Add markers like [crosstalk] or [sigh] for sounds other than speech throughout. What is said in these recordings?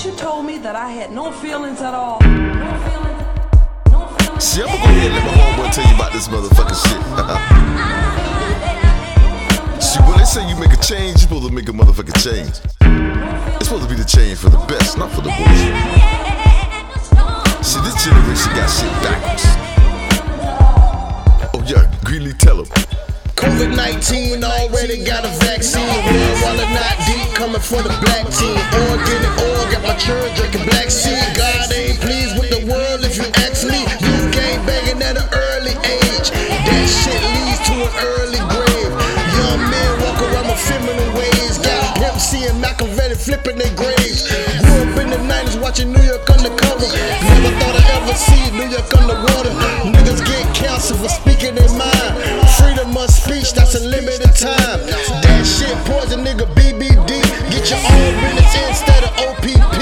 I had no feelings at all. No feelings. No feelings. See, I'm gonna go ahead and let my homeboy tell you about this motherfucking shit. [laughs] See, when they say you make a change, you're supposed to make a motherfucking change. It's supposed to be the change for the best, not for the worst. See, this generation got shit backwards. Oh yeah, Greeley, tell him. COVID 19 already got a vaccine. Real while or not deep coming for the black team. Or get it, got my children drinking black seed. God ain't pleased with the world if you ask me. Youth game banging at an early age. That shit leads to an early grave. Young men walk around with feminine ways. Got Pimp C and Machiavelli flipping their graves. Grew up in the 90s watching New York undercover. Never thought I'd ever see New York underwater. Of that's a limited time. That shit poison nigga BBD. Get your own business instead of OPP.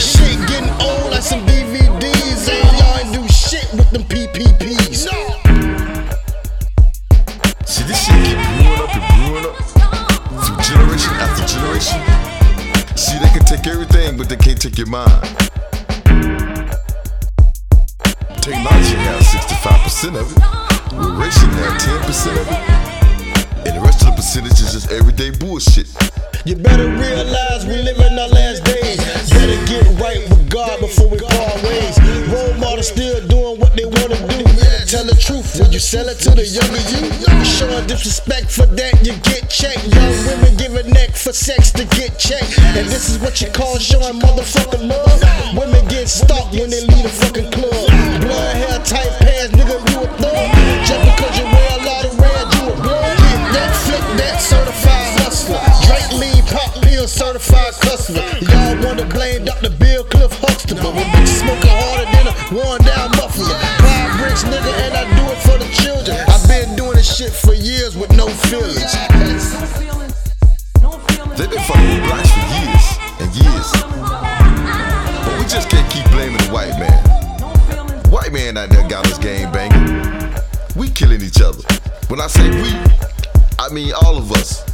Shit getting old like some DVDs. And y'all ain't do shit with them PPPs. See, this shit keep brewing up and brewing up through generation after generation. See, they can take everything, but they can't take your mind. Technology has 65% of it, We're racing has 10% of it, percentage is just everyday bullshit. You better realize we live in our last days. Better get right with God before we part ways. Role models still doing what they wanna do. Tell the truth when you sell it to the younger you. Showing disrespect for that, you get checked. Young women give a neck for sex to get checked. And this is what you call showing motherfucking love. Women get stalked when they leave the fucking club. Blood hair, tight Drake lean, pop pill, certified customer. Y'all wanna blame Dr. Bill Cliff Huxtable. When bitches smoking harder than a worn down muffler. Five bricks, nigga, and I do it for the children. I've been doing this shit for years with no feelings. No feelings. No feelings. They've been fucking with blacks for years and years, but we just can't keep blaming the white man. White man out there got us game banging. We killing each other. When I say we, I mean all of us.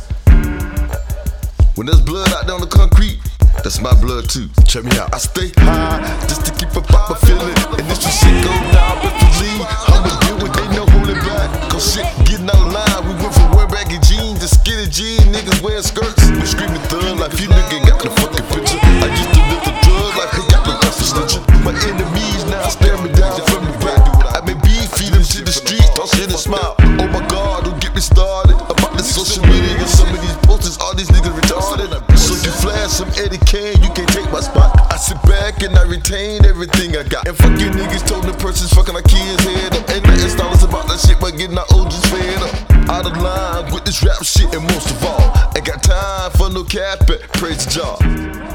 When there's blood out there on the concrete, that's my blood too. Check me out. I stay high just to keep a proper feeling. And if this shit go down, but to leave, I'ma deal with ain't no holding back. Cause shit getting out of line. We went from wearing baggy jeans to skinny jeans. Niggas wearing skirts. We screaming thug like you nigga got the fucking picture. I used to live the drug like I got the for snitching. My enemies now stare me down from the back. I may be feed them to the streets, don't sit and smile. Oh my god, don't get me started about the social media some of these posters. All these niggas retarded. I got. And fuck you niggas told the persons fucking our kids head up. Ain't nothing stylish about that shit but getting our OGs fed up. Out of line with this rap shit and most of all, ain't got time for no cap. Praise the job.